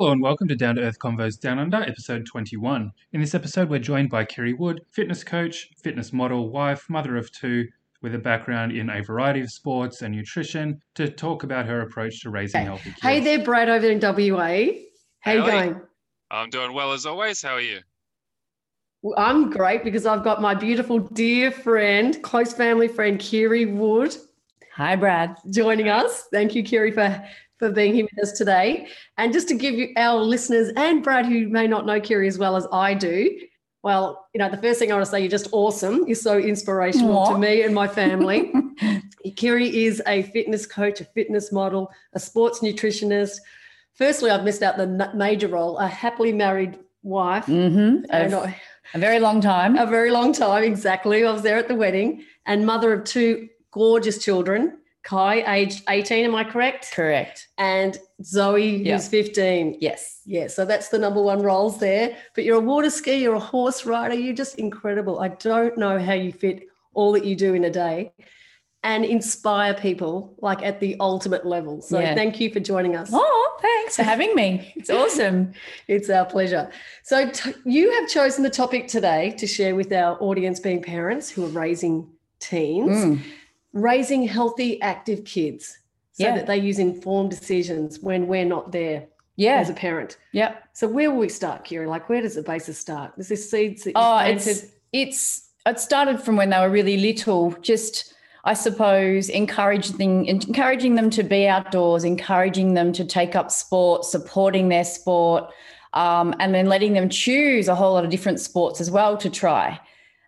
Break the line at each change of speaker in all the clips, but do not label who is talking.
Hello and welcome to Down to Earth Convos Down Under, episode 21. In this episode, we're joined by Kiri Wood, fitness coach, fitness model, wife, mother of two, with a background in a variety of sports and nutrition, to talk about her approach to raising healthy kids.
Hey there, Brad over in WA. How you
Howdy.
going?
I'm doing well as always. How are you?
Well, I'm great because I've got my beautiful dear friend, close family friend, Kiri Wood,
Hi, Brad.
joining us. Thank you, Kiri, for, for being here with us today. And just to give you our listeners and Brad, who may not know Kiri as well as I do, well, you know, the first thing I want to say, you're just awesome. You're so inspirational
Aw.
to me and my family. Kiri is a fitness coach, a fitness model, a sports nutritionist. Firstly, I've missed out the major role, a happily married wife.
Mm-hmm.
And
A,
I-
a very long time.
a very long time, exactly. I was there at the wedding and mother of two gorgeous children. Kai, aged 18, am I correct?
Correct.
And Zoe,
Yeah.
who's 15.
Yes.
Yeah, so that's the number one roles there. But you're a water skier, you're a horse rider, you're just incredible. I don't know how you fit all that you do in a day and inspire people like at the ultimate level. So
Yeah.
thank you for joining us.
Oh, thanks for having me. It's awesome.
It's our pleasure. So, t- you have chosen the topic today to share with our audience, being parents who are raising teens,
Mm.
Raising healthy, active kids so
Yeah.
that they use informed decisions when we're not there
Yeah.
as a parent.
Yep.
So, where will we start, Kiri? Like, where does the basis start? Is this seeds that
Oh, it's it's it started from when they were really little. Just I suppose encouraging encouraging them to be outdoors, encouraging them to take up sport, supporting their sport, um, and then letting them choose a whole lot of different sports as well to try.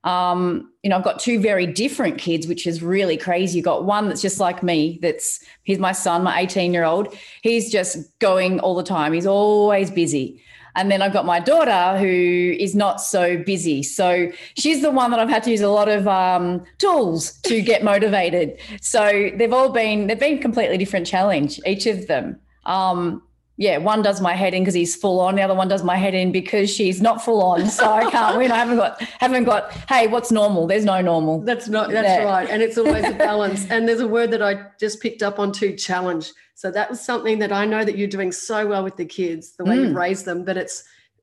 Um, you know, I've got two very different kids, which is really crazy. You've got one that's just like me. That's he's my son, my 18 year old. He's just going all the time. He's always busy. And then I've got my daughter who is not so busy. So she's the one that I've had to use a lot of um, tools to get motivated. So they've all been, they've been completely different challenge, each of them. Um, yeah, one does my head in because he's full on. The other one does my head in because she's not full on. So I can't win. I haven't got, haven't got, hey, what's normal? There's no normal.
That's not, that's
Yeah.
right. And it's always a balance. and there's a word that I just picked up on too challenge. So that was something that I know that you're doing so well with the kids, the way
Mm.
them, but it's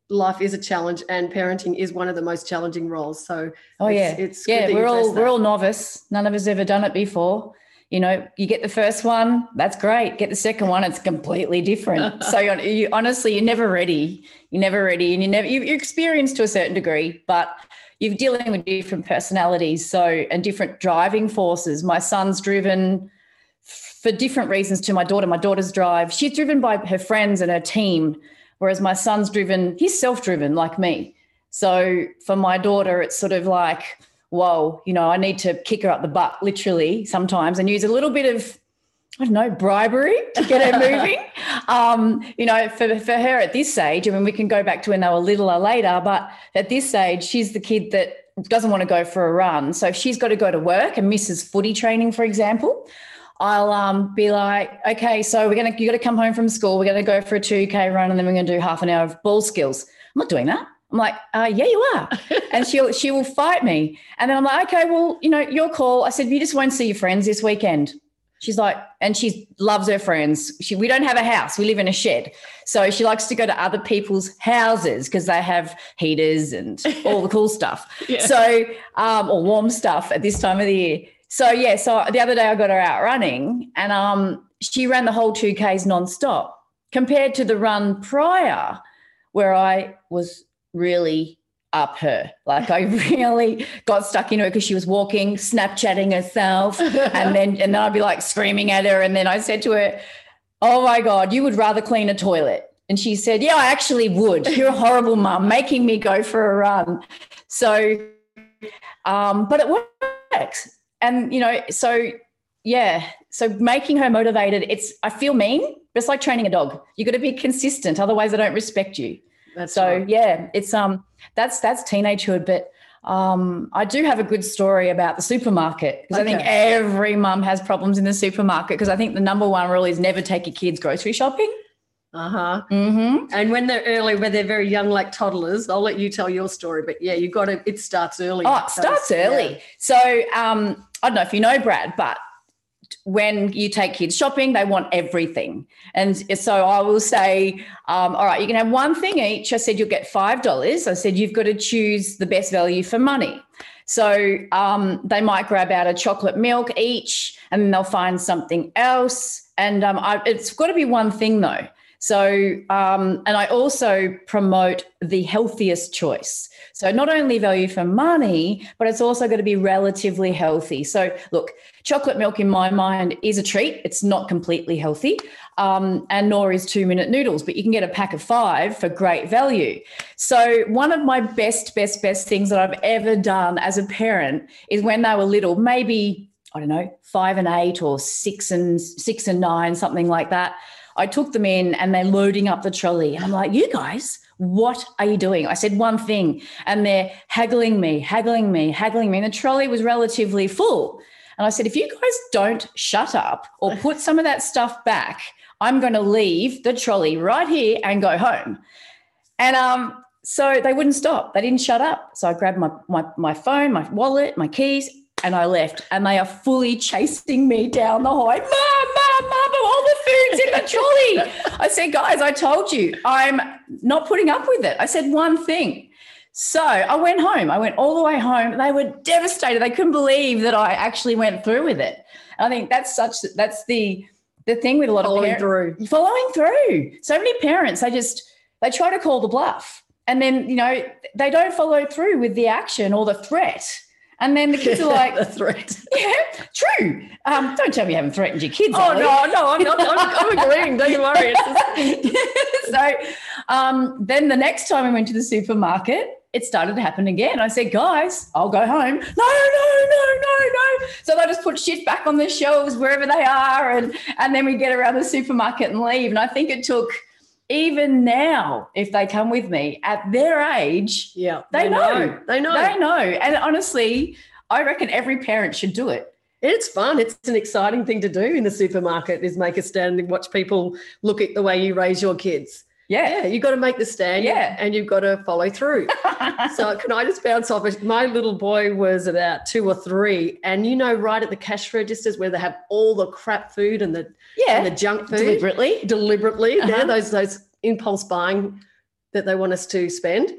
life is a challenge and parenting is one of the most challenging roles. So
Oh
it's,
yeah,
it's
yeah. We're all we're all novice. None of us ever done it before. You know, you get the first one, that's great. Get the second one, it's completely different. so you, you honestly, you're never ready. You're never ready, and you never you, you're experienced to a certain degree, but you're dealing with different personalities, so and different driving forces. My son's driven for different reasons to my daughter. My daughter's drive, she's driven by her friends and her team, whereas my son's driven, he's self-driven like me. So for my daughter, it's sort of like, whoa, you know, I need to kick her up the butt literally sometimes and use a little bit of, I don't know, bribery to get her moving. um, you know, for, for her at this age, I mean, we can go back to when they were little or later, but at this age, she's the kid that doesn't want to go for a run. So if she's got to go to work and misses footy training, for example, I'll um, be like, okay, so we're gonna you got to come home from school. We're gonna go for a two k run, and then we're gonna do half an hour of ball skills. I'm not doing that. I'm like, uh, yeah, you are, and she'll she will fight me. And then I'm like, okay, well, you know, your call. I said, you just won't see your friends this weekend. She's like, and she loves her friends. She, we don't have a house; we live in a shed, so she likes to go to other people's houses because they have heaters and all the cool stuff.
Yeah.
So, um, or warm stuff at this time of the year. So yeah, so the other day I got her out running, and um, she ran the whole two k's nonstop. Compared to the run prior, where I was really up her, like I really got stuck into it because she was walking, Snapchatting herself, and then and then I'd be like screaming at her, and then I said to her, "Oh my god, you would rather clean a toilet." And she said, "Yeah, I actually would. You're a horrible mum, making me go for a run." So, um, but it works, and you know, so yeah, so making her motivated. It's I feel mean, but it's like training a dog. You got to be consistent, otherwise they don't respect you.
That's
So
right.
yeah, it's um that's that's teenagehood, but um, I do have a good story about the supermarket because I think every mum has problems in the supermarket because I think the number one rule is never take your kids grocery shopping.
Uh-huh.
Mm-hmm.
And when they're early, when they're very young, like toddlers, I'll let you tell your story. But yeah, you got to. It starts early.
Oh, it starts early. So um, I don't know if you know Brad, but when you take kids shopping, they want everything. And so I will say, um, all right, you can have one thing each. I said, you'll get $5. I said, you've got to choose the best value for money. So um, they might grab out a chocolate milk each and then they'll find something else. And um, I, it's got to be one thing though. So, um, and I also promote the healthiest choice. So, not only value for money, but it's also going to be relatively healthy. So, look, chocolate milk in my mind is a treat. It's not completely healthy, um, and nor is two minute noodles, but you can get a pack of five for great value. So, one of my best, best, best things that I've ever done as a parent is when they were little, maybe, I don't know, five and eight or six and six and nine, something like that. I took them in and they're loading up the trolley. And I'm like, you guys, what are you doing? I said one thing and they're haggling me, haggling me, haggling me. And the trolley was relatively full. And I said, if you guys don't shut up or put some of that stuff back, I'm going to leave the trolley right here and go home. And um, so they wouldn't stop. They didn't shut up. So I grabbed my, my, my phone, my wallet, my keys, and I left. And they are fully chasing me down the hallway. Mom, mom, mom, all the food's in the trolley. I said, guys, I told you, I'm not putting up with it. I said one thing. So I went home. I went all the way home. They were devastated. They couldn't believe that I actually went through with it. I think that's such that's the the thing with a lot
Following
of parents.
through.
Following through. So many parents, they just they try to call the bluff. And then, you know, they don't follow through with the action or the threat. And then the kids are like,
the threat.
yeah, true. Um, don't tell me you haven't threatened your kids.
Oh no, no, I'm not. I'm, I'm agreeing. Don't you worry. Just,
so um, then the next time I went to the supermarket, it started to happen again. I said, guys, I'll go home. No, no, no, no, no. So they just put shit back on the shelves wherever they are. And, and then we get around the supermarket and leave. And I think it took, even now, if they come with me at their age,
yeah,
They know.
They know.
they know. And honestly, I reckon every parent should do it.
It's fun. It's an exciting thing to do in the supermarket is make a stand and watch people look at the way you raise your kids.
Yeah.
Yeah, you've got to make the stand
Yeah.
and you've got to follow through. so can I just bounce off? My little boy was about two or three, and you know, right at the cash registers where they have all the crap food and the and the junk food
Deliberately.
deliberately.
Uh-huh.
There, those those impulse buying that they want us to spend.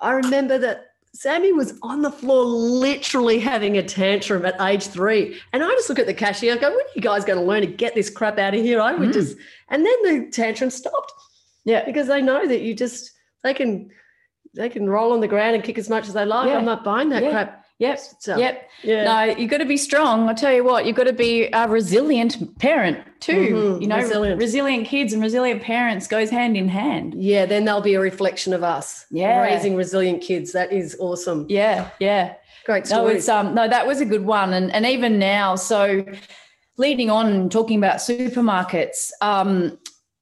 I remember that Sammy was on the floor, literally having a tantrum at age three, and I just look at the cashier. I go, "When are you guys going to learn to get this crap out of here?" I would
Mm.
just, and then the tantrum stopped
Yeah.
because they know that you just they can they can roll on the ground and kick as much as they like.
Yeah.
I'm not buying that
Yeah.
crap.
Yep.
So,
Yep.
Yeah.
No, you've got to be strong. I tell you what, you've got to be a resilient parent too.
Mhm,
You know,
resilient.
resilient. kids and resilient parents goes hand in hand.
Yeah, then they'll be a reflection of us.
Yeah.
Raising resilient kids. That is awesome.
Yeah, yeah.
Great
No,
story.
it's um no, that was a good one. And and even now, so leading on talking about supermarkets, um,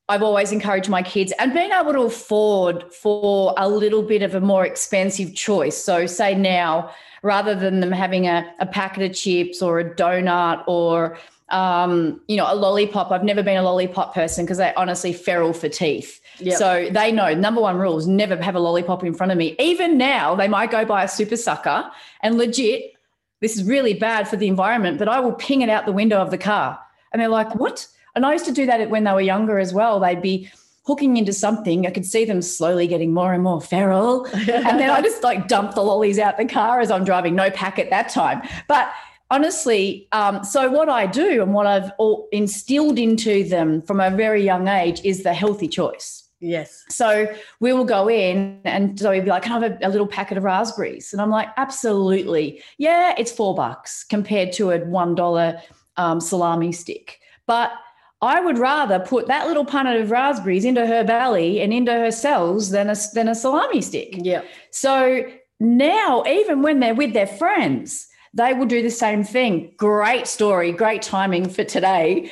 I've always encouraged my kids and being able to afford for a little bit of a more expensive choice. So say now, rather than them having a, a packet of chips or a donut or um, you know, a lollipop. I've never been a lollipop person because they honestly feral for teeth.
Yep.
So they know number one rule is never have a lollipop in front of me. Even now, they might go buy a super sucker and legit, this is really bad for the environment, but I will ping it out the window of the car. And they're like, what? And I used to do that when they were younger as well. They'd be hooking into something. I could see them slowly getting more and more feral. and then I just like dump the lollies out the car as I'm driving, no packet that time. But honestly, um, so what I do and what I've all instilled into them from a very young age is the healthy choice.
yes.
So we will go in and so he'd be like, Can I have a, a little packet of raspberries? And I'm like, Absolutely. Yeah, it's four bucks compared to a $1 um, salami stick. But I would rather put that little punnet of raspberries into her belly and into her cells than a, than a salami stick.
Yeah.
So now, even when they're with their friends, they will do the same thing. Great story, great timing for today.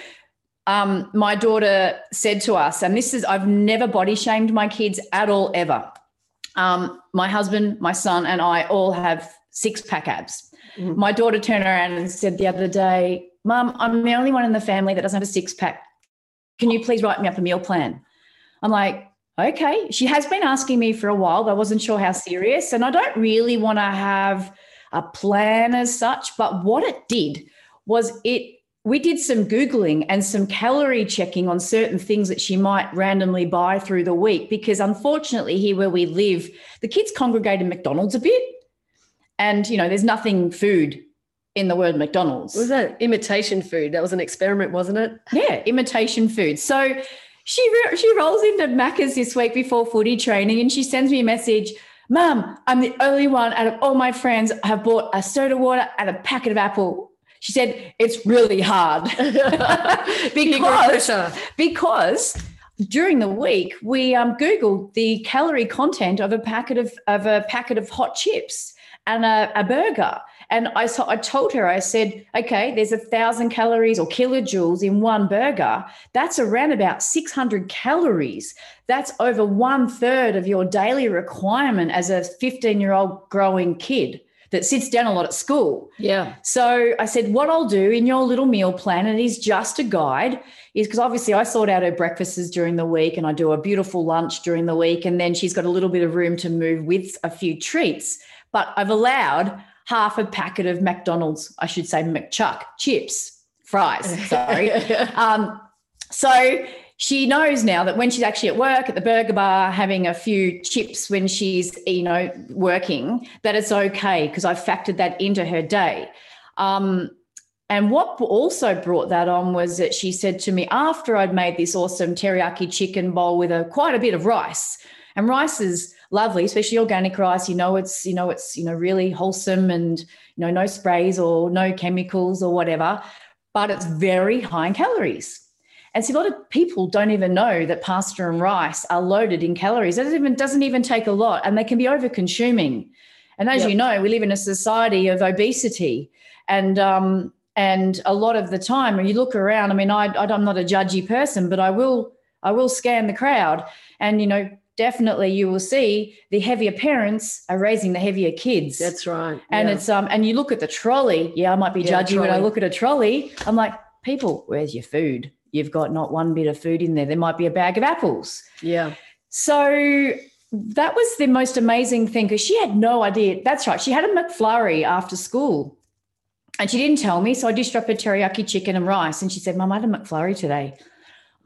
Um, my daughter said to us, and this is, I've never body shamed my kids at all, ever. Um, my husband, my son, and I all have six pack abs.
Mhm.
My daughter turned around and said the other day, Mum, I'm the only one in the family that doesn't have a six pack. Can you please write me up a meal plan? I'm like, okay. She has been asking me for a while, but I wasn't sure how serious. And I don't really want to have a plan as such. But what it did was it we did some Googling and some calorie checking on certain things that she might randomly buy through the week because unfortunately, here where we live, the kids congregate in McDonald's a bit. And, you know, there's nothing food in the word McDonald's.
Was that imitation food? That was an experiment, wasn't it?
Yeah, imitation food. So she she rolls into Macca's this week before footy training and she sends me a message. Mum, I'm the only one out of all my friends I have bought a soda water and a packet of apple she said it's really hard because, because during the week we um, googled the calorie content of a packet of, of a packet of hot chips and a, a burger and I, so I told her, I said, okay, there's a thousand calories or kilojoules in one burger. That's around about 600 calories. That's over one third of your daily requirement as a 15 year old growing kid that sits down a lot at school.
Yeah.
So I said, what I'll do in your little meal plan, and it is just a guide, is because obviously I sort out her breakfasts during the week and I do a beautiful lunch during the week. And then she's got a little bit of room to move with a few treats. But I've allowed half a packet of McDonald's, I should say McChuck chips, fries, sorry. um, so she knows now that when she's actually at work at the burger bar having a few chips when she's you know working that it's okay because i've factored that into her day um, and what also brought that on was that she said to me after i'd made this awesome teriyaki chicken bowl with a quite a bit of rice and rice is lovely especially organic rice you know it's you know it's you know really wholesome and you know no sprays or no chemicals or whatever but it's very high in calories and see, a lot of people don't even know that pasta and rice are loaded in calories. It doesn't even, doesn't even take a lot, and they can be over consuming. And as yep. you know, we live in a society of obesity, and um, and a lot of the time, when you look around, I mean, I, I'm not a judgy person, but I will I will scan the crowd, and you know, definitely you will see the heavier parents are raising the heavier kids.
That's right.
And yeah. it's um and you look at the trolley. Yeah, I might be yeah, judgy when I look at a trolley. I'm like, people, where's your food? you've got not one bit of food in there. There might be a bag of apples.
Yeah.
So that was the most amazing thing because she had no idea. That's right. She had a McFlurry after school and she didn't tell me. So I dished up her teriyaki chicken and rice. And she said, Mum, I had a McFlurry today.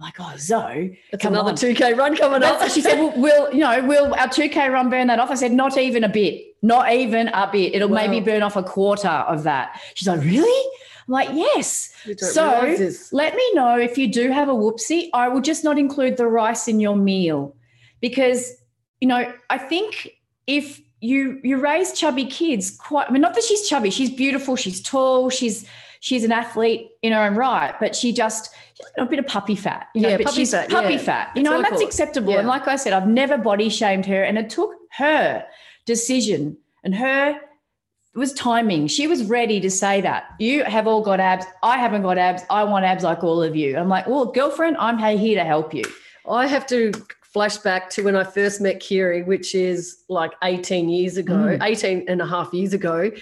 Like, oh, Zoe,
it's another on. 2K run coming up.
she said, well, we'll, you know, will our 2K run burn that off? I said, not even a bit, not even a bit. It'll maybe burn off a quarter of that. She's like, really? I'm like, yes. So let me know if you do have a whoopsie. I will just not include the rice in your meal because, you know, I think if you you raise chubby kids quite I mean not that she's chubby, she's beautiful, she's tall, she's she's an athlete in her own right, but she just a bit of puppy fat, you know,
yeah,
but
puppy
she's
fat,
puppy
yeah.
fat, you know, and that's acceptable. Yeah. And like I said, I've never body shamed her, and it took her decision and her it was timing. She was ready to say that. You have all got abs. I haven't got abs. I want abs like all of you. I'm like, well, girlfriend, I'm here to help you.
I have to flash back to when I first met Kiri, which is like 18 years ago, mm. 18 and a half years ago.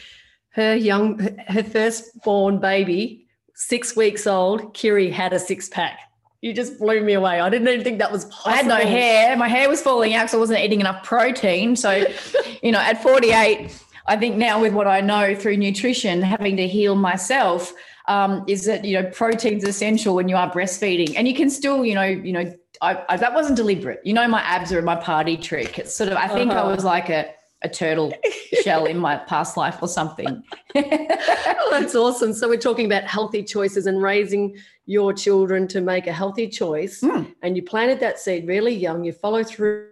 Her young, her firstborn baby, six weeks old, Kiri had a six pack. You just blew me away. I didn't even think that was possible.
I had no hair. My hair was falling out because I wasn't eating enough protein. So, you know, at 48, I think now with what I know through nutrition, having to heal myself, um, is that you know protein's essential when you are breastfeeding, and you can still you know you know I, I, that wasn't deliberate. You know, my abs are my party trick. It's sort of I think uh-huh. I was like a a turtle shell in my past life or something.
oh, that's awesome. So we're talking about healthy choices and raising your children to make a healthy choice. Mm. And you planted that seed really young. You follow through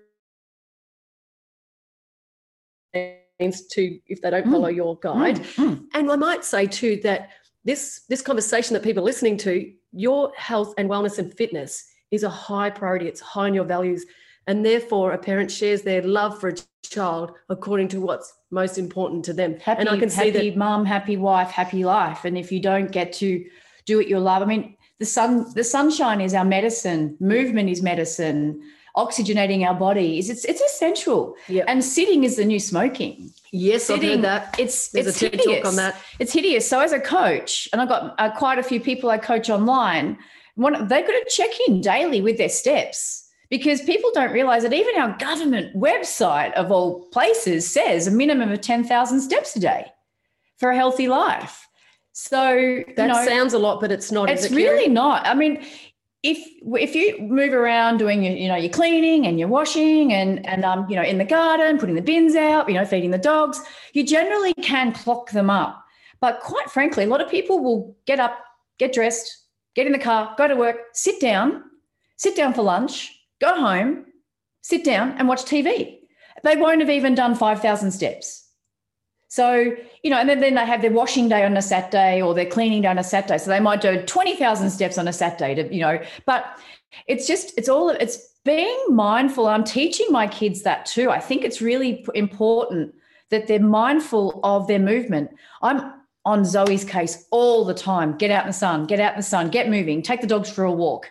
to if they don't follow mm. your guide. Mm. And I might say too that this this conversation that people are listening to, your health and wellness and fitness is a high priority. It's high in your values. And therefore, a parent shares their love for a child according to what's most important to them.
Happy,
and I
can see that mum, happy wife, happy life. And if you don't get to do what you love, I mean, the sun, the sunshine is our medicine. Movement is medicine oxygenating our body is it's it's essential.
Yep.
And sitting is the new smoking.
Yes,
sitting,
I've heard that.
It's
There's
it's
a
hideous.
talk on that.
It's hideous. So as a coach, and I've got uh, quite a few people I coach online. One, they've got to check in daily with their steps because people don't realize that even our government website of all places says a minimum of 10,000 steps a day for a healthy life. So you
That
know,
sounds a lot, but it's not.
it's
it,
really not. I mean, if if you move around doing your, you know your cleaning and your washing and and um you know in the garden putting the bins out you know feeding the dogs you generally can clock them up but quite frankly a lot of people will get up get dressed get in the car go to work sit down sit down for lunch go home sit down and watch tv they won't have even done 5000 steps so, you know, and then, then they have their washing day on a Saturday or their cleaning day on a Saturday. So they might do 20,000 steps on a Saturday to, you know, but it's just, it's all, it's being mindful. I'm teaching my kids that too. I think it's really important that they're mindful of their movement. I'm on Zoe's case all the time. Get out in the sun, get out in the sun, get moving, take the dogs for a walk.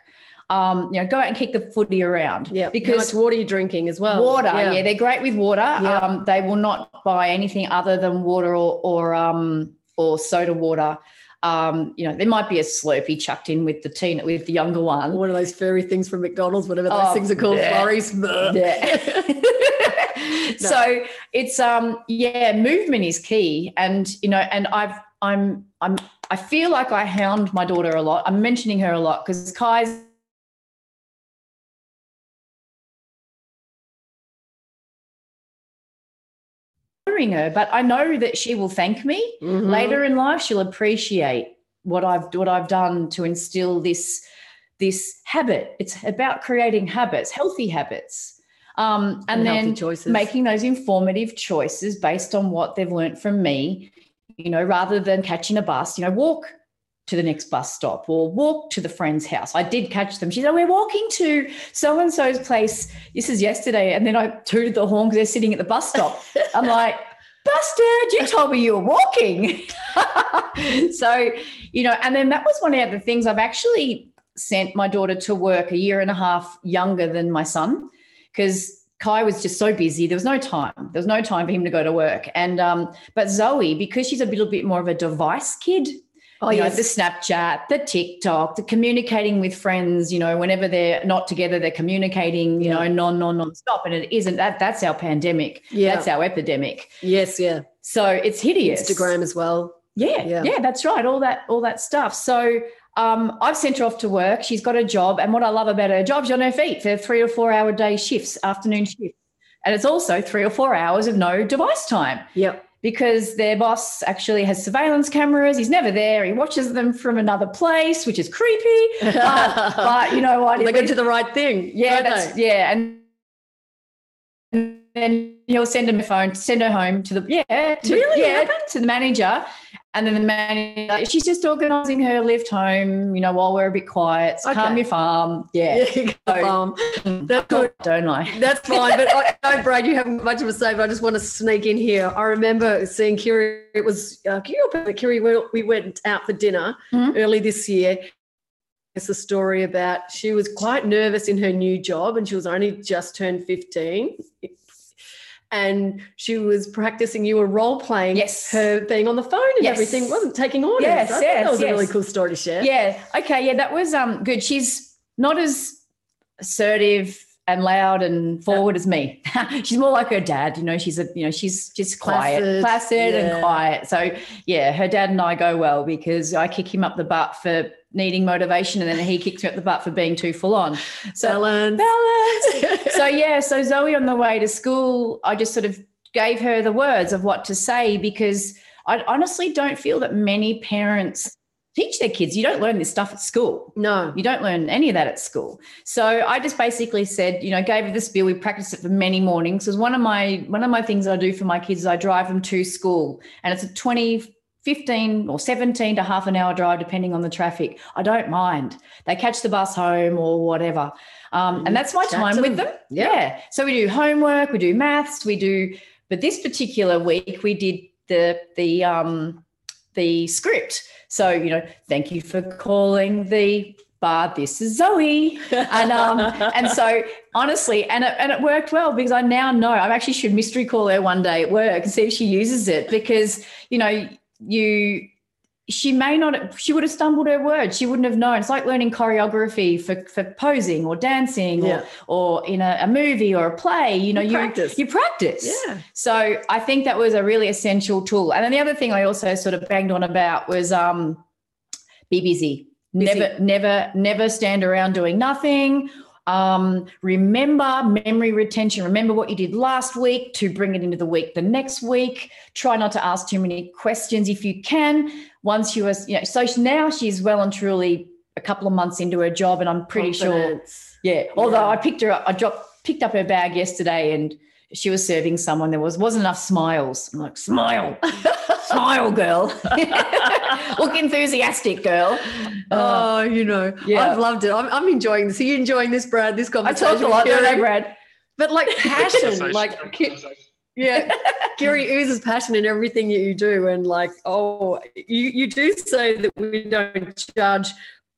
Um, you know, go out and kick the footy around.
Yeah,
because
how water are you drinking as well?
Water, yeah. they're great with water.
Yeah.
Um, they will not buy anything other than water or or um or soda water. Um, you know, there might be a Slurpee chucked in with the teen with the younger one.
One of those furry things from McDonald's, whatever those
Oh,
things are called,
yeah.
flurries.
Yeah. So it's um yeah, movement is key, and you know, and I've I'm I'm I feel like I hound my daughter a lot. I'm mentioning her a lot because Kai's honoring her, but I know that she will thank me
Mhm.
later in life. She'll appreciate what I've what I've done to instill this this habit. It's about creating habits, healthy habits, um, and,
healthy
then making those informative choices based on what they've learned from me. You know, rather than catching a bus, you know, walk to the next bus stop or walk to the friend's house. I did catch them. She said, We're walking to so and so's place. This is yesterday. And then I tooted the horn because they're sitting at the bus stop. I'm like, Busted, you told me you were walking. so, you know, and then that was one of the things I've actually sent my daughter to work a year and a half younger than my son because Kai was just so busy. There was no time. There was no time for him to go to work. And um, but Zoe, because she's a little bit more of a device kid,
Oh,
you know, the Snapchat, the TikTok, the communicating with friends, you know, whenever they're not together, they're communicating, you
Yeah.
know, non, non, non-stop. And it isn't that that's our pandemic.
Yeah.
That's our epidemic.
yes, yeah.
So it's hideous.
Instagram as well.
Yeah,
Yeah.
yeah, that's right. All that, all that stuff. So um, I've sent her off to work. She's got a job, and what I love about her job, she's on her feet for three or four hour day shifts, afternoon shifts, and it's also three or four hours of no device time
Yep.
Because their boss actually has surveillance cameras. He's never there. He watches them from another place, which is creepy. Uh, but you know what?
they
It-
go to the right thing.
yeah, that's
they?
yeah, and and then he'll send him a phone, send her home to the yeah, to,
Really?
yeah, to the manager, and then the manager she's just organising her lift home, you know, while we're a bit quiet. So calm
Okay.
your farm, yeah,
Yeah,
So-
um, that's good.
don't I?
That's fine, but I know, Brad, you haven't much of a say, but I just want to sneak in here. I remember seeing Kiri, it was uh, Kiri, Kiri, we, we went out for dinner
Mhm.
early this year. It's a story about she was quite nervous in her new job and she was only just turned 15. And she was practicing, you were role playing
Yes.
her being on the phone and
Yes.
everything, wasn't taking orders.
Yes,
I
yes,
that was a really cool story to share.
Yeah, okay, yeah, that was um good. She's not as assertive and loud and forward as me. she's more like her dad. You know, she's a you know she's just quiet,
Placid,
placid,
yeah.
and quiet. So yeah, her dad and I go well because I kick him up the butt for needing motivation, and then he kicks me up the butt for being too full on. So
Balance.
balance. so yeah, so Zoe on the way to school, I just sort of gave her the words of what to say because I honestly don't feel that many parents teach their kids. You don't learn this stuff at school.
no.
You don't learn any of that at school. So I just basically said, you know, gave her the spiel. We practiced it for many mornings. Because one of my one of my things I do for my kids is I drive them to school, and it's a 20, 15 or 17 to half an hour drive, depending on the traffic. I don't mind. They catch the bus home or whatever. Um, and that's my time with
them.
them.
Yeah.
Yeah. So we do homework, we do maths, we do, but this particular week we did the the um the script. So, you know, thank you for calling the bar. This is Zoe. And um and so honestly, and it and it worked well because I now know I actually should mystery call her one day at work and see if she uses it because, you know, you she may not she would have stumbled her words she wouldn't have known it's like learning choreography for, for posing or dancing
Yeah.
or or in a, a movie or a play you know
You
you
practice.
you practice
Yeah.
so i think that was a really essential tool and then the other thing i also sort of banged on about was um be busy,
Busy.
never never never stand around doing nothing um, remember memory retention. Remember what you did last week to bring it into the week the next week. Try not to ask too many questions if you can. Once she was, you know, so now she's well and truly a couple of months into her job, and I'm pretty sure. Yeah. Although I picked her up, I dropped picked up her bag yesterday, and she was serving someone. There was wasn't enough smiles. I'm like, smile, smile, girl. Look enthusiastic, girl. Uh,
Oh, you know,
Yeah.
I've loved it. I'm, I'm enjoying this. Are you enjoying this, Brad? This conversation.
I
conversation?
talk a lot, don't I, Brad?
But like passion, like Ki- yeah, Kiri oozes passion in everything that you do, and like oh, you you do say that we don't judge,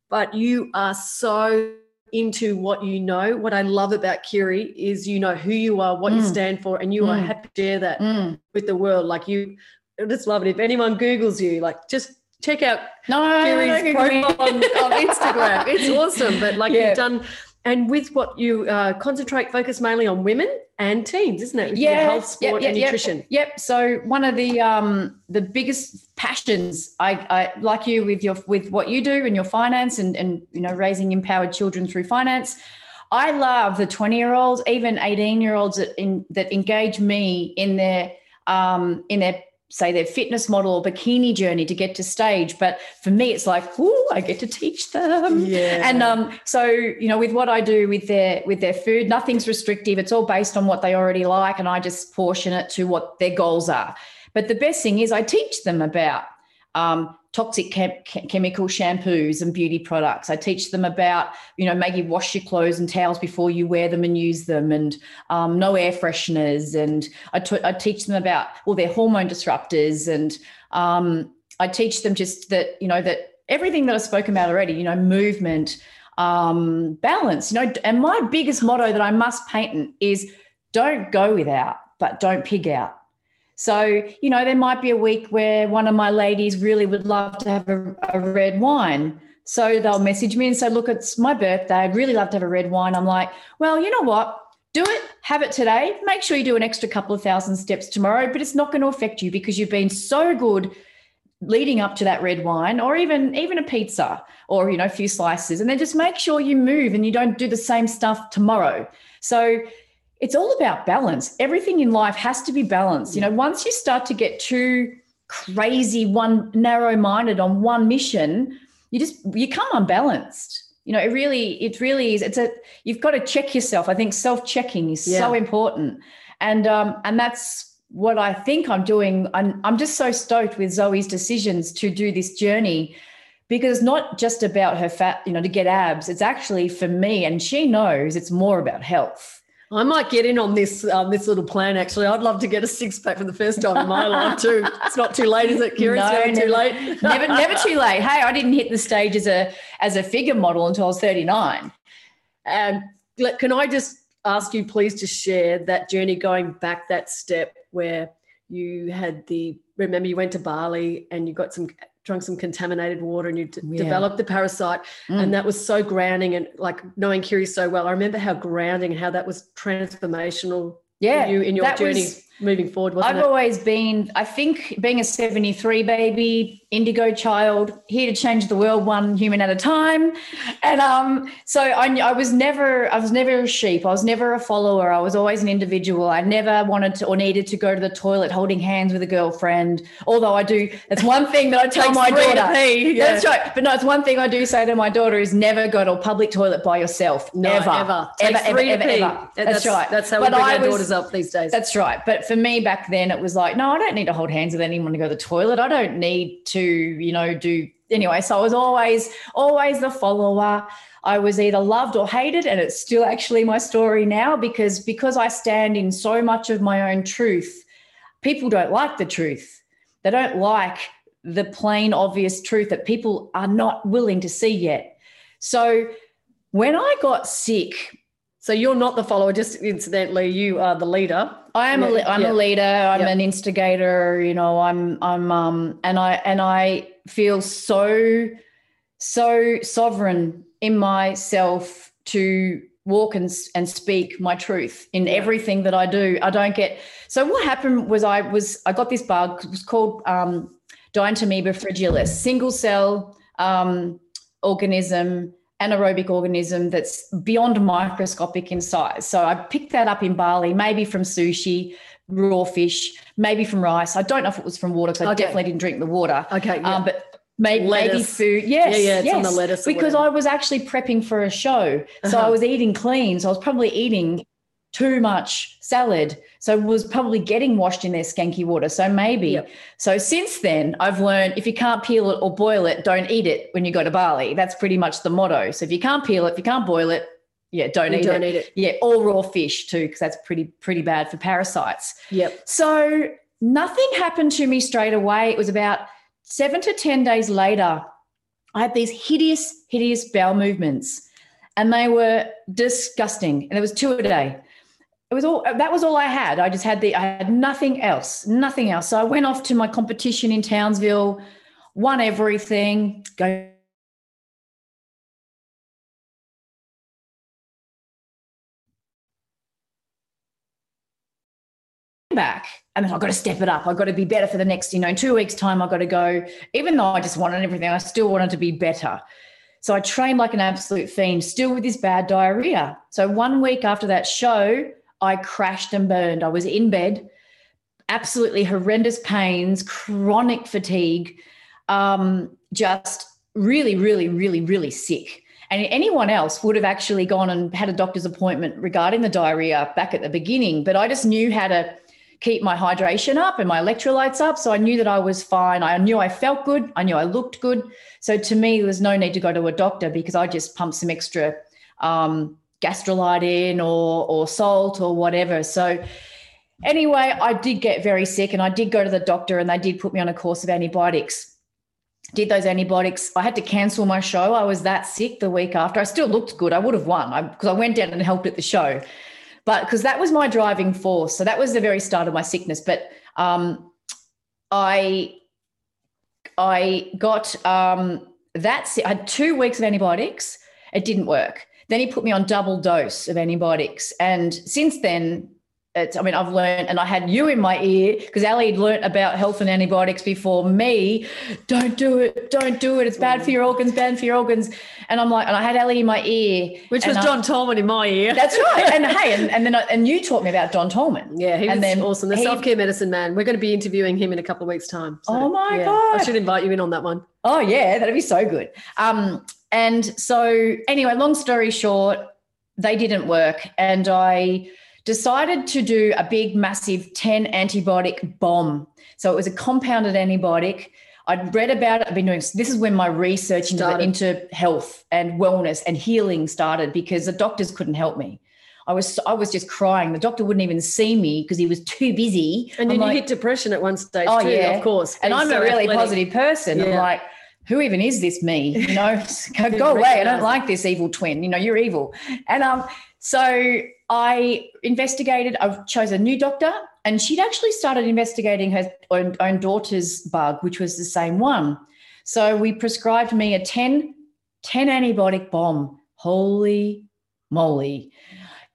but you are so into what you know. What I love about Kiri is you know who you are, what you
Mm.
stand for, and you are
Mm.
happy to share that
Mm.
with the world. Like you, I just love it. If anyone Google's you, like just check out
No,
Kiri's profile on, on Instagram. It's awesome. But like
Yeah.
you've done, and with what you uh, concentrate, focus mainly on women and teens, isn't it? With
Yeah,
health, sport,
yeah,
and
yeah.
nutrition.
Yep. So one of the um the biggest passions I, I like you with your with what you do and your finance and and you know raising empowered children through finance. I love the 20 year olds, even 18 year olds that in that engage me in their um in their say their fitness model or bikini journey to get to stage. But for me, it's like, ooh, I get to teach them.
Yeah.
And um, so you know, with what I do with their with their food, nothing's restrictive. It's all based on what they already like, and I just portion it to what their goals are. But the best thing is, I teach them about um, toxic chem- chemical shampoos and beauty products. I teach them about you know maybe wash your clothes and towels before you wear them and use them, and um, no air fresheners. And I t- I teach them about all their hormone disruptors, and um, I teach them just that you know that everything that I've spoken about already. You know, movement um, balance. You know, and my biggest motto that I must patent is don't go without, but don't pig out. So, you know, there might be a week where one of my ladies really would love to have a, a red wine. So they'll message me and say, Look, it's my birthday. I'd really love to have a red wine. I'm like, Well, you know what? Do it, have it today. Make sure you do an extra couple of thousand steps tomorrow, but it's not going to affect you because you've been so good leading up to that red wine or even even a pizza or you know a few slices and then just make sure you move and you don't do the same stuff tomorrow so it's all about balance. Everything in life has to be balanced. You know once you start to get too crazy one narrow minded on one mission you just you come unbalanced. You know it really it really is it's a you've got to check yourself. I think self checking is so important. And um and that's what I think I'm doing. I'm, I'm just so stoked with Zoe's decisions to do this journey because it's not just about her fat, you know, to get abs. It's actually for me, and she knows it's more about health.
I might get in on this um, this little plan. Actually, I'd love to get a six pack for the first time in my life too. It's not too late, is it, Kiri?
No,
it's never too late.
Never, never too late. Hey, I didn't hit the stage as a as a figure model until I was 39.
And let- can I just ask you, please, to share that journey going back that step where you had the remember you went to Bali and you got some drunk some contaminated water and you d-
Yeah.
developed the parasite
Mm.
and that was so grounding and like knowing Kiri so well. I remember how grounding and how that was transformational
Yeah,
for you in your
that
journey
was-
moving forward, wasn't
I've
it?
always been, I think, being a 73 baby, indigo child, here to change the world one human at a time. And um, so I, I was never, I was never a sheep. I was never a follower. I was always an individual. I never wanted to or needed to go to the toilet holding hands with a girlfriend. Although I do, that's one thing that I tell my daughter.
pee, yeah.
That's right. But no, it's one thing I do say to my daughter is never go to a public toilet by yourself.
No,
ever.
ever.
Ever, ever, ever, ever.
Yeah,
That's, right.
That's how we
But
bring
I
our
was-
daughters up these days.
that's right. But for me back then, it was like, no, I don't need to hold hands with anyone to go to the toilet. I don't need to, you know, do anyway. So I was always, always the follower. I was either loved or hated, and it's still actually my story now because because I stand in so much of my own truth. People don't like the truth. They don't like the plain obvious truth that people are not willing to see yet. So when I got sick
so you're not the follower, just incidentally, you are the leader.
I am a
Yeah,
le- I'm
yeah.
a leader. I'm
Yeah.
an instigator. You know, I'm I'm um and I and I feel so so sovereign in myself to walk and and speak my truth in everything that I do. I don't get. So what happened was I was I got this bug. It was called um, Dientamoeba fragilis, single cell um, organism anaerobic organism that's beyond microscopic in size. So I picked that up in Bali, maybe from sushi, raw fish, maybe from rice. I don't know if it was from water because I definitely didn't drink the water.
Okay. Yeah.
Um, but maybe, maybe food. Yes,
Yeah, yeah, it's on the lettuce
Because. I was actually prepping for a show. So
Uh-huh.
I was eating clean. So I was probably eating too much salad. So was probably getting washed in their skanky water. So maybe.
Yep.
So since then, I've learned if you can't peel it or boil it, don't eat it when you go to Bali. That's pretty much the motto. So if you can't peel it, if you can't boil it, yeah, don't eat
don't
it.
eat it.
Yeah, all raw fish too, because that's pretty pretty bad for parasites.
Yep.
So nothing happened to me straight away. It was about seven to 10 days later. I had these hideous, hideous bowel movements, and they were disgusting. And there was two a day. It was all that was all I had. I just had the I had nothing else, nothing else. So I went off to my competition in Townsville, won everything, go back and then I've got to step it up. I've got to be better for the next, you know, two weeks' time, I've got to go, even though I just wanted everything, I still wanted to be better. So I trained like an absolute fiend, still with this bad diarrhea. So one week after that show, I crashed and burned. I was in bed, absolutely horrendous pains, chronic fatigue, um, just really, really, really, really sick. And anyone else would have actually gone and had a doctor's appointment regarding the diarrhea back at the beginning. But I just knew how to keep my hydration up and my electrolytes up. So I knew that I was fine. I knew I felt good. I knew I looked good. So to me, there was no need to go to a doctor because I just pumped some extra um, gastrolyte in or, or salt or whatever. So anyway, I did get very sick and I did go to the doctor and they did put me on a course of antibiotics. Did those antibiotics. I had to cancel my show. I was that sick the week after. I still looked good. I would have won because I, went down and helped at the show but because that was my driving force. So that was the very start of my sickness. But um, I I got um, that. si- I had two weeks of antibiotics. It didn't work. Then he put me on double dose of antibiotics, and since then. It's, I mean, I've learned, and I had you in my ear because Ali had learned about health and antibiotics before me. Don't do it. Don't do it. It's bad for your organs. Bad for your organs. And I'm like, and I had Ali in my ear,
Which was
I-
Don Tolman in my ear.
that's right. And hey, and, and then I, and you taught me about Don Tolman.
Yeah, he was
And then
awesome. The self care medicine man. We're going to be interviewing him in a couple of weeks' time.
Oh my
yeah,
God.
I should invite you in on that one.
Oh yeah, that'd be so good. Um, and so anyway, long story short, they didn't work, and I decided to do a big, massive ten antibiotic bomb. So it was a compounded antibiotic. I'd read about it. I've been doing this is when my research into, into health and wellness and healing started because the doctors couldn't help me. I was I was just crying. The doctor wouldn't even see me because he was too busy.
And then you hit depression at one stage
Oh,
too,
yeah.
of course.
and I'm
so
a really
athletic.
positive person. I'm like, who even is this me? You know, go, go away. I don't like this evil twin. You know, you're evil. And um, so I investigated. I chose a new doctor, and she'd actually started investigating her own, own daughter's bug, which was the same one. So we prescribed me a 10, 10 antibiotic bomb. Holy moly.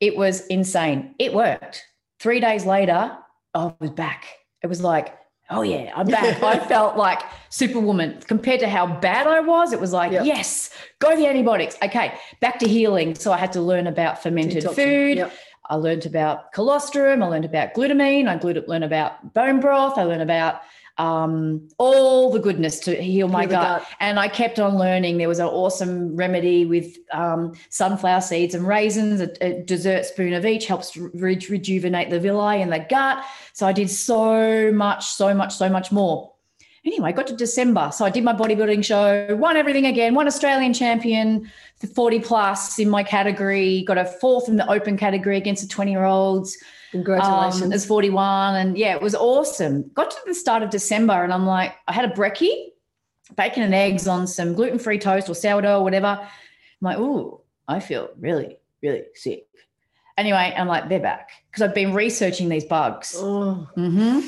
It was insane. It worked. Three days later, I was back. It was like, oh yeah, I'm back. I felt like superwoman compared to how bad I was. It was like,
Yep.
yes, go the antibiotics. Okay, back to healing. So I had to learn about fermented
Detoxing.
food.
Yep.
I learned about colostrum. I learned about glutamine. I learned about bone broth. I learned about um, all the goodness to heal my
Heal
gut.
gut.
And I kept on learning. There was an awesome remedy with um, sunflower seeds and raisins. A, a dessert spoon of each helps re- rejuvenate the villi in the gut. So I did so much, so much, so much more. Anyway, I got to December. So I did my bodybuilding show, won everything again, won Australian champion for 40 plus in my category, got a fourth in the open category against the 20 year olds
Congratulations.
um, as 41. And yeah, it was awesome. Got to the start of December and I'm like, I had a brekkie, bacon and eggs on some gluten free toast or sourdough or whatever. I'm like, ooh, I feel really, really sick. anyway, I'm like, they're back because I've been researching these bugs.
Oh,
hmm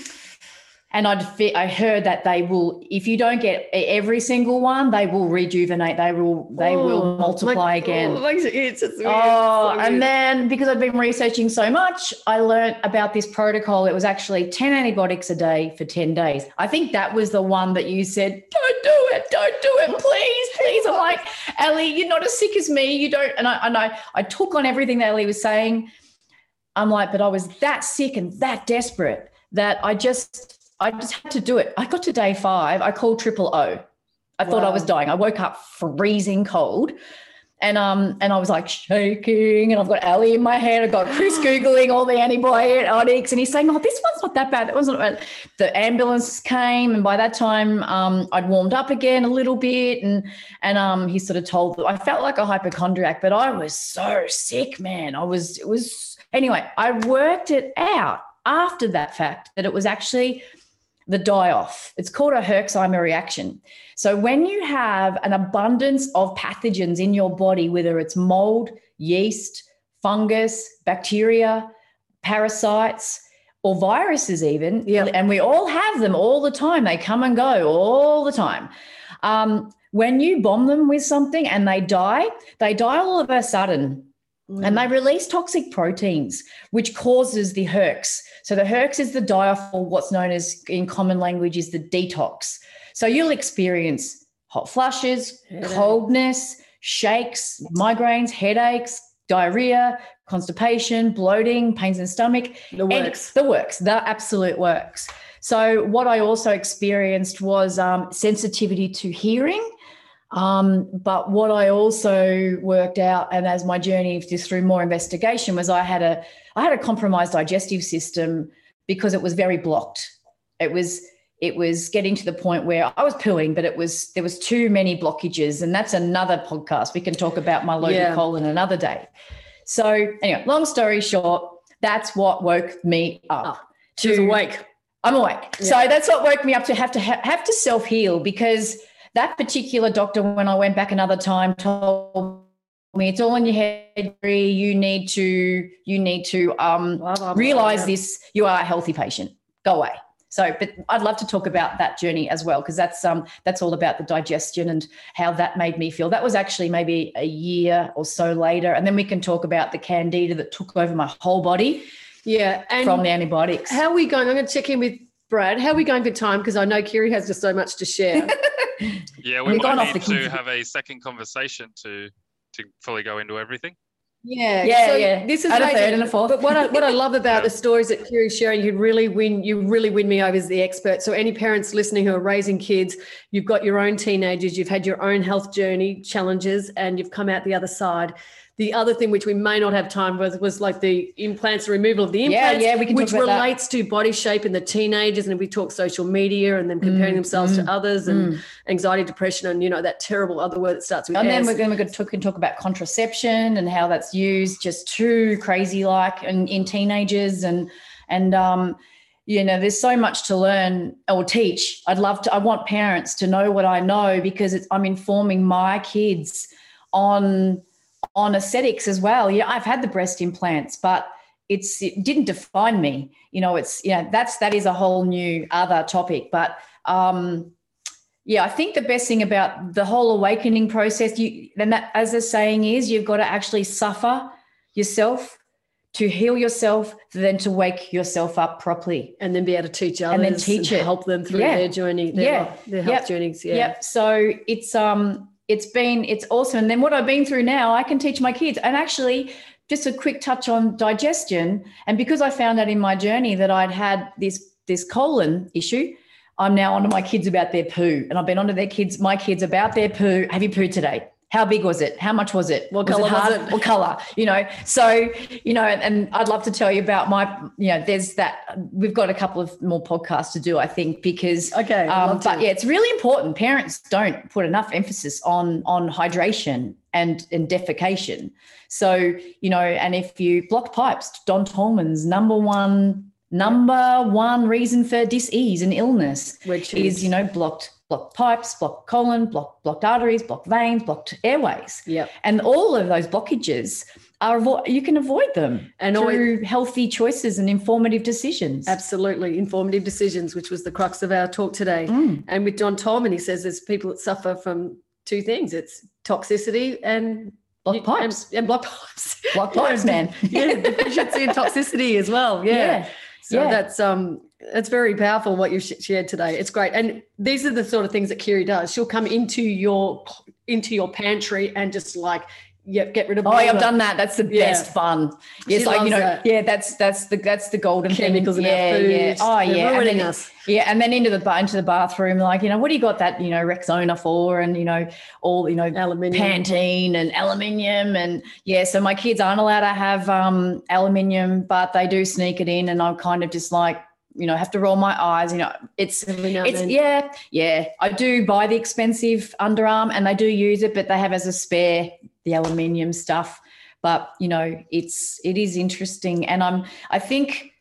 And I'd I heard that they will, if you don't get every single one, they will rejuvenate. They will they will
oh,
multiply
my-
again.
Oh, makes it. It's weird.
Oh,
so
and then because I've been researching so much, I learned about this protocol. It was actually 10 antibiotics a day for 10 days. I think that was the one that you said, don't do it, don't do it, please, please. I'm like, Ellie, you're not as sick as me. You don't. And I, and I, I took on everything that Ellie was saying. I'm like, but I was that sick and that desperate that I just, I just had to do it. I got to day five. I called triple O. I thought I was dying. I woke up freezing cold. And um, and I was like shaking, and I've got Ali in my head. I've got Chris googling all the antibiotics, and he's saying, "Oh, this one's not that bad. That wasn't." Bad. The ambulance came, and by that time, um, I'd warmed up again a little bit, and and um, he sort of told. I felt like a hypochondriac, but I was so sick, man. I was. It was anyway. I worked it out after that fact that it was actually the die off. It's called a Herxheimer reaction. So when you have an abundance of pathogens in your body, whether it's mold, yeast, fungus, bacteria, parasites, or viruses, even,
Yeah.
and we all have them all the time. They come and go all the time. Um, when you bomb them with something and they die, they die all of a sudden and they release toxic proteins, which causes the Herx. So the Herx is the die-off, or what's known as in common language is the detox. So you'll experience hot flushes,
Headache.
coldness, shakes, migraines, headaches, diarrhea, constipation, bloating, pains in the stomach.
the works.
the works, the absolute works. So what I also experienced was um, sensitivity to hearing. Um, but what I also worked out, and as my journey just through more investigation, was I had a I had a compromised digestive system because it was very blocked. It was it was getting to the point where I was pooing, but it was there was too many blockages, and that's another podcast. We can talk about my loaded
Yeah.
colon another day. So anyway, long story short, that's what woke me up.
Was
to-
awake.
I'm awake.
Yeah.
So that's what woke me up to have to ha- have to self heal because that particular doctor, when I went back another time, told me it's all in your head. You need to you need to um,
Blah, blah, blah,
realize this. You are a healthy patient. Go away. So, but I'd love to talk about that journey as well because that's um that's all about the digestion and how that made me feel. That was actually maybe a year or so later, and then we can talk about the candida that took over my whole body
Yeah. And
from the antibiotics.
how are we going? I'm going to check in with Brad. How are we going for time? Because I know Kiri has just so much to share.
Yeah, we
We've gone
might need to have a second conversation to to fully go into everything.
Yeah,
Yeah,
so
yeah.
This is
And a third and a fourth.
But what I, what I love about
Yeah.
the stories that Kiri's sharing, you really win. You really win me over as the expert. So any parents listening who are raising kids, you've got your own teenagers, you've had your own health journey challenges, and you've come out the other side. The other thing which we may not have time with was like the implants, the removal of the implants,
yeah, we can talk
which
about that.
relates to body shape in the teenagers, and we talk social media and them comparing
Mm,
themselves
mm,
to others, and
Mm.
anxiety, depression, and you know that terrible other word that starts with
And then
S.
we're going to talk, can talk about contraception and how that's used just too crazy like in, in teenagers and and um you know there's so much to learn or teach i'd love to i want parents to know what i know because it's, i'm informing my kids on on aesthetics as well yeah i've had the breast implants but it's it didn't define me you know it's yeah that's that is a whole new other topic but um yeah, I think the best thing about the whole awakening process, you then that as the saying is, you've got to actually suffer yourself to heal yourself, then to wake yourself up properly.
and then be able to teach others
And then teach it.
help them through
Yeah.
their journey, their,
Yeah.
life- their health
Yep.
journeys. Yeah.
Yep. So it's um it's been it's awesome. And then what I've been through now, I can teach my kids. And actually, just a quick touch on digestion. And because I found out in my journey that I'd had this this colon issue, I'm now onto my kids about their poo. And I've been onto their kids, my kids about their poo. Have you pooed today? How big was it? How much was it?
What
was
colour was
hard?
it?
What color? You know, so, you know, and, I'd love to tell you about my, you know, there's that, we've got a couple of more podcasts to do, I think, because
Okay.
Um, but yeah, it's really important. Parents don't put enough emphasis on on hydration and and defecation. So you know, and if you block pipes, Don Tolman's number one number one reason for disease and illness
Which
is you know blocked blocked pipes, blocked colon, blocked blocked arteries, blocked veins, blocked airways,
Yep.
and all of those blockages are you can avoid them
And
through
always-
healthy choices and informative decisions.
Absolutely. Informative decisions, which was the crux of our talk today.
Mm.
And with Don Tolman, he says there's people that suffer from two things it's toxicity and
Block pipes.
And, and block pipes.
Block pipes, man.
yeah, deficiency and toxicity as well. Yeah.
Yeah.
So
Yeah.
that's um that's very powerful what you've shared today. It's great. And these are the sort of things that Kiri does. She'll come into your into your pantry and just like yeah, get rid of
Oh, yeah, I've done that. That's the
Yeah.
best fun.
She
It's like you know,
that.
yeah, that's that's the that's the golden
chemicals
thing.
in
yeah,
our food.
Yeah. Oh,
They're
yeah.
Ruining
then,
us.
yeah, and then into the into the bathroom, like you know, what do you got that you know Rexona for, and you know all you know
Aluminium.
Pantene and aluminium, and yeah. So my kids aren't allowed to have um aluminium, but they do sneak it in, and I'm kind of just like you know have to roll my eyes. You know, it's it's
then.
yeah, yeah. I do buy the expensive underarm and they do use it, but they have as a spare the aluminium stuff. But you know, it's it is interesting. And I'm I think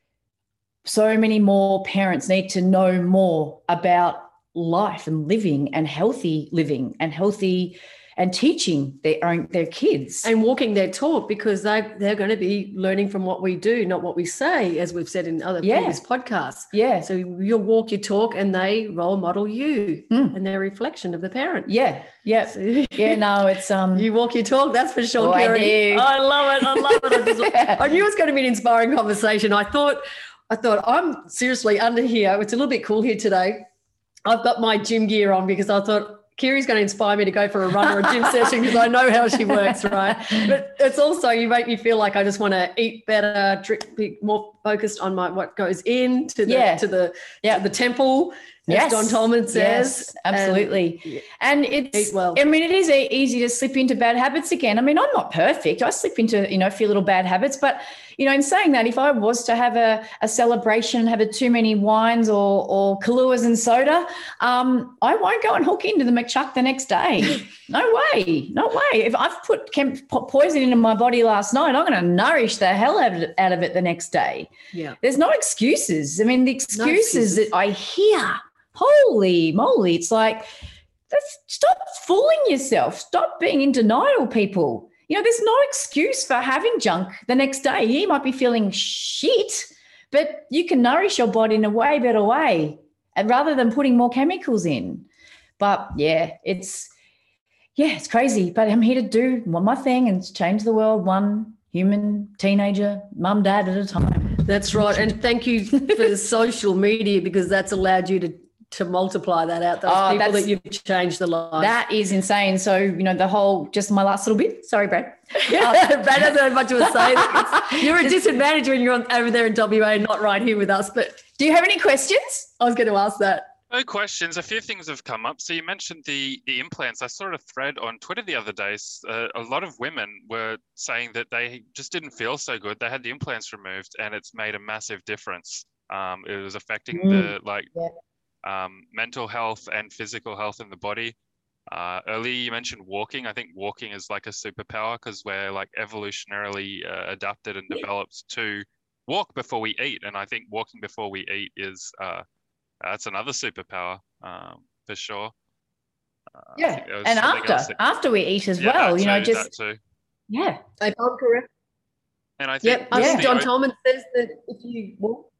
so many more parents need to know more about life and living and healthy living and healthy and teaching their own their kids.
and walking their talk because they they're going to be learning from what we do, not what we say, as we've said in other
Yeah.
previous podcasts.
yeah.
So you'll walk your talk, and they role model you,
Mm.
and they're reflection of the parent.
Yeah. Yeah.
So-
Yeah. No, it's um
You walk your talk, that's for sure.
Oh, I.
I love it. I love it. I, just-
Yeah.
I knew it was going to be an inspiring conversation. I thought, I thought I'm seriously under here. It's a little bit cool here today. I've got my gym gear on because I thought Kiri's going to inspire me to go for a run or a gym session because I know how she works, right? But it's also you make me feel like I just want to eat better, drink, be more focused on my what goes in to the
Yeah.
to the
Yeah.
to the temple,
Yes.
Don Tolman says.
Yes, absolutely. And it's,
Eat well.
I mean, it is easy to slip into bad habits again. I mean, I'm not perfect. I slip into, you know, a few little bad habits. But, you know, in saying that, if I was to have a, a celebration and have a too many wines or, or Kahlúas and soda, um, I won't go and hook into the McChuck the next day. no way. No way. If I've put chem- poison into my body last night, I'm going to nourish the hell out of, it, out of it the next day.
yeah.
There's no excuses. I mean, the excuses,
excuses.
that I hear, holy moly, it's like, that's, stop fooling yourself. Stop being in denial, people. You know, there's no excuse for having junk the next day. You might be feeling shit, but you can nourish your body in a way better way, and rather than putting more chemicals in. But yeah, it's yeah, it's crazy. But I'm here to do one my thing and change the world one human teenager, mum, dad at a time.
That's right. And thank you for the social media because that's allowed you to to multiply that out. Those
Oh,
people that you've changed the lives.
That is insane. So, you know, the whole, just my last little bit. Sorry, Brad.
Brad doesn't have much of a say. It's- You're a disadvantage when you're on, over there in WA and not right here with us. But
Do you have any questions?
I was going to ask that.
No questions. A few things have come up. So you mentioned the the implants. I saw a thread on Twitter the other day. Uh, a lot of women were saying that they just didn't feel so good. They had the implants removed, and it's made a massive difference. Um, it was affecting the like um, mental health and physical health in the body. Uh, earlier you mentioned walking. I think walking is like a superpower because we're like evolutionarily uh, adapted and developed to walk before we eat, and I think walking before we eat is uh, that's another superpower um, for sure. Uh,
Yeah.
think there was
And after,
that-
after we eat as
Yeah,
well,
that
you know, just,
that too.
yeah.
If I'm correct.
And I think
Yep. I
Yeah.
think Don
o-
Tolman says that if you walk,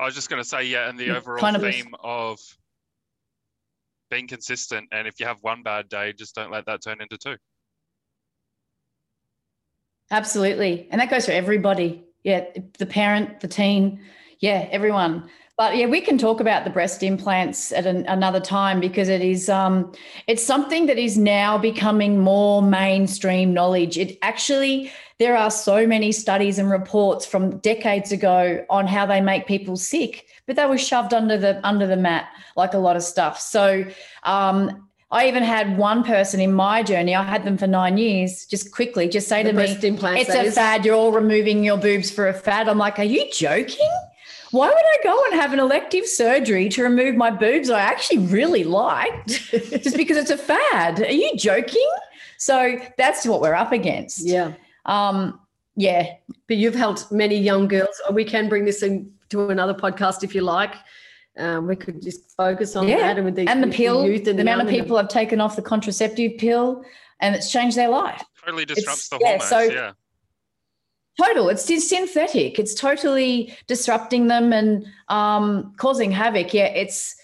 I was just going to say, yeah, and the overall theme of being consistent, and if you have one bad day, just don't let that turn into two.
Absolutely. And that goes for everybody. Yeah. The parent, the teen, yeah, everyone. But yeah, we can talk about the breast implants at an, another time because it is um it's something that is now becoming more mainstream knowledge. It actually there are so many studies and reports from decades ago on how they make people sick, but they were shoved under the under the mat like a lot of stuff. So um I even had one person in my journey, I had them for nine years, just quickly, just say
the
to me, it's a
is.
fad. You're all removing your boobs for a fad. I'm like, are you joking? Why would I go and have an elective surgery to remove my boobs I actually really liked just because it's a fad? Are you joking? So that's what we're up against.
Yeah.
Um, yeah.
But you've helped many young girls. We can bring this into another podcast if you like. Um, we could just focus on
Yeah.
that and with the,
And the pill,
youth
the
and
amount of
young and-
people have taken off the contraceptive pill and it's changed their life.
Totally disrupts
It's-
the
yeah,
hormones.
so-
yeah.
Total. It's synthetic. It's totally disrupting them and um, causing havoc. Yeah, it's.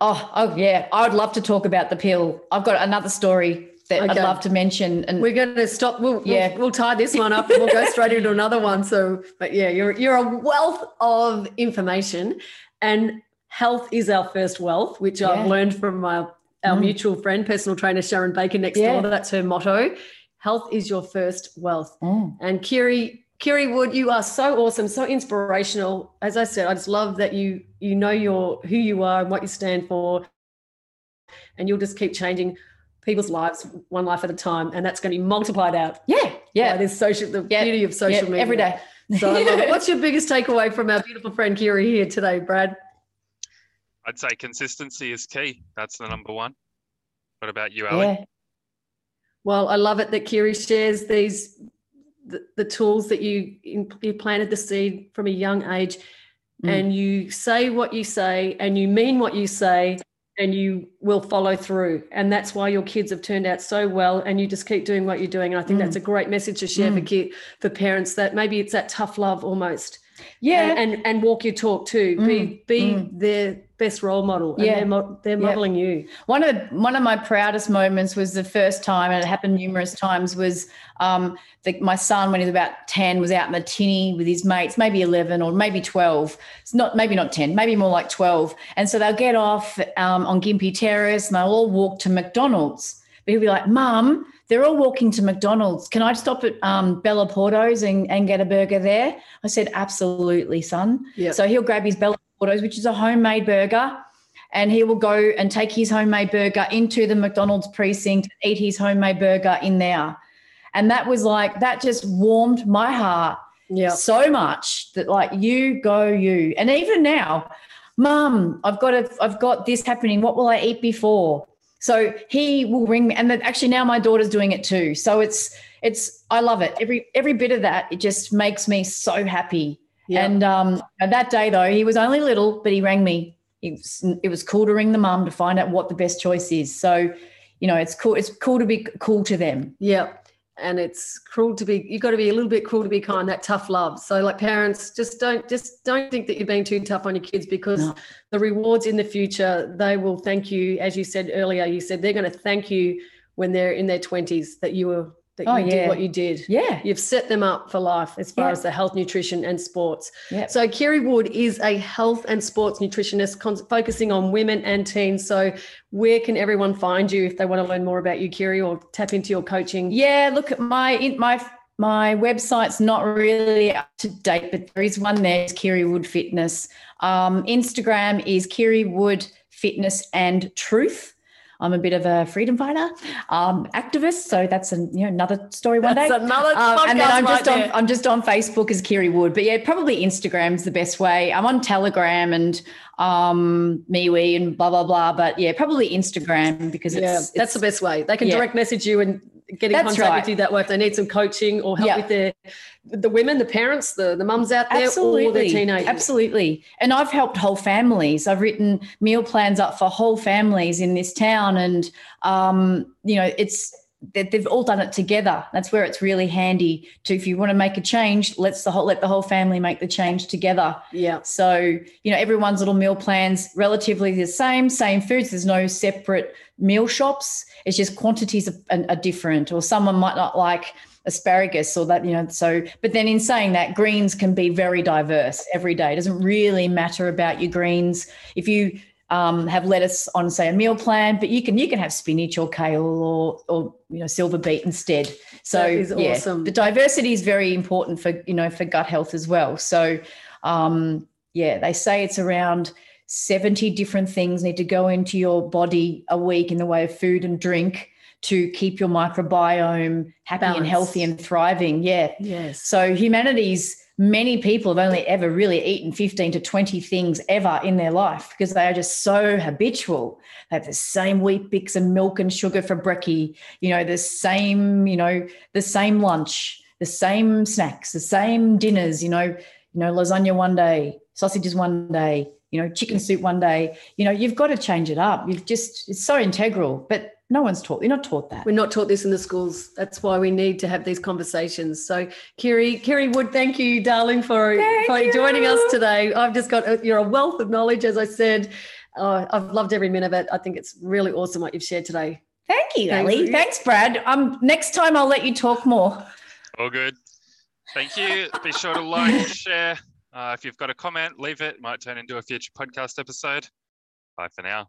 Oh, oh, yeah. I would love to talk about the pill. I've got another story that okay. I'd love to mention. And
we're going to stop. We'll, yeah, we'll, we'll tie this one up and we'll go straight into another one. So, but yeah, you're you're a wealth of information, and health is our first wealth, which yeah. I've learned from my our mm. mutual friend, personal trainer Sharon Baker next yeah. door. That's her motto. Health is your first wealth. Mm. And Kiri, Kiri Wood, you are so awesome, so inspirational. As I said, I just love that you you know your who you are and what you stand for, and you'll just keep changing people's lives one life at a time, and that's going to be multiplied out.
Yeah, yeah.
There's social the yeah. beauty of social yeah, media
every day.
So What's your biggest takeaway from our beautiful friend Kiri here today, Brad?
I'd say consistency is key. That's the number one. What about you, Ali? Yeah.
Well, I love it that Kiri shares these the, the tools that you you planted the seed from a young age, mm. and you say what you say, and you mean what you say, and you will follow through. And that's why your kids have turned out so well. And you just keep doing what you're doing. And I think mm. that's a great message to share mm. for for parents that maybe it's that tough love almost.
Yeah.
And and, and walk your talk too. Mm. Be be mm. their best role model. yeah. They're, mo- they're modeling yep. you.
One of one of my proudest moments was the first time, and it happened numerous times, was um, the, my son, when he was about 10, was out in the tinny with his mates, maybe 11 or maybe 12. It's not, maybe not 10, maybe more like 12. And so they'll get off um, on Gympie Terrace and they'll all walk to McDonald's. But he'll be like, Mum, they're all walking to McDonald's. Can I stop at um, Bella Porto's and, and get a burger there? I said, Absolutely, son. Yep. So he'll grab his Bella Porto's, which is a homemade burger and he will go and take his homemade burger into the McDonald's precinct, eat his homemade burger in there. And that was like, that just warmed my heart yeah. so much that like you go you. And even now, mum, I've got a, I've got this happening. What will I eat before? So he will ring me. And then actually now my daughter's doing it too. So it's, it's, I love it. Every, every bit of that, it just makes me so happy. And um, that day though, he was only little, but he rang me. It was, it was cool to ring the mum to find out what the best choice is. So, you know, it's cool. It's cool to be cool to them.
Yeah and it's cruel to be you've got to be a little bit cruel to be kind that tough love so like parents just don't just don't think that you're being too tough on your kids because no. the rewards in the future they will thank you as you said earlier you said they're going to thank you when they're in their 20s that you were that oh, you yeah. did what you did.
Yeah.
You've set them up for life as far yeah. as the health, nutrition, and sports.
Yeah.
So, Kiri Wood is a health and sports nutritionist con- focusing on women and teens. So, where can everyone find you if they want to learn more about you, Kiri, or tap into your coaching?
Yeah, look at my my my website's not really up to date, but there is one there, Kiri Wood Fitness. Um, Instagram is Kiri Wood Fitness and Truth. I'm a bit of a freedom fighter, um, activist. So that's a, you know another story one
that's
day.
Another um,
and then I'm
just
right on I'm just on Facebook as Kiri Wood. But yeah, probably Instagram's the best way. I'm on Telegram and um MeWe and blah blah blah. But yeah, probably Instagram because it's, yeah,
it's, that's the best way. They can
yeah.
direct message you and get in That's contact right. with you that way if they need some coaching or help with their the women, the parents, the, the mums out there, Absolutely. or their teenagers.
Absolutely. And I've helped whole families. I've written meal plans up for whole families in this town. And um, you know, it's they've all done it together. That's where it's really handy to if you want to make a change, let's the whole let the whole family make the change together.
Yeah.
So, you know, everyone's little meal plans relatively the same, same foods. There's no separate meal shops. It's just quantities are, are different, or someone might not like asparagus or that, you know. So, but then in saying that, greens can be very diverse every day. It doesn't really matter about your greens. If you um, have lettuce on, say, a meal plan, but you can you can have spinach or kale or or you know silver beet instead. So yeah, awesome. the diversity is very important for you know for gut health as well. So um, yeah, they say it's around 70 different things need to go into your body a week in the way of food and drink to keep your microbiome happy and healthy and thriving. Yeah.
Yes.
So humanity's many people have only ever really eaten 15 to 20 things ever in their life because they are just so habitual. They have the same Weet-Bix and milk and sugar for brekkie, you know, the same, you know, the same lunch, the same snacks, the same dinners, you know, you know, lasagna one day, sausages one day, you know, chicken soup one day. You know, you've got to change it up. You've just it's so integral. But No one's taught. You're not taught that.
We're not taught this in the schools. That's why we need to have these conversations. So, Kiri, Kiri Wood, thank you, darling, for,
Thank
for
you.
joining us today. I've just got a, you're a wealth of knowledge, as I said. Uh, I've loved every minute of it. I think it's really awesome what you've shared today.
Thank you,
Thanks.
Ellie. Thanks, Brad. Um, next time I'll let you talk more.
All good. Thank you. Be sure to like, share. Uh, if you've got a comment, leave it. Might turn into a future podcast episode. Bye for now.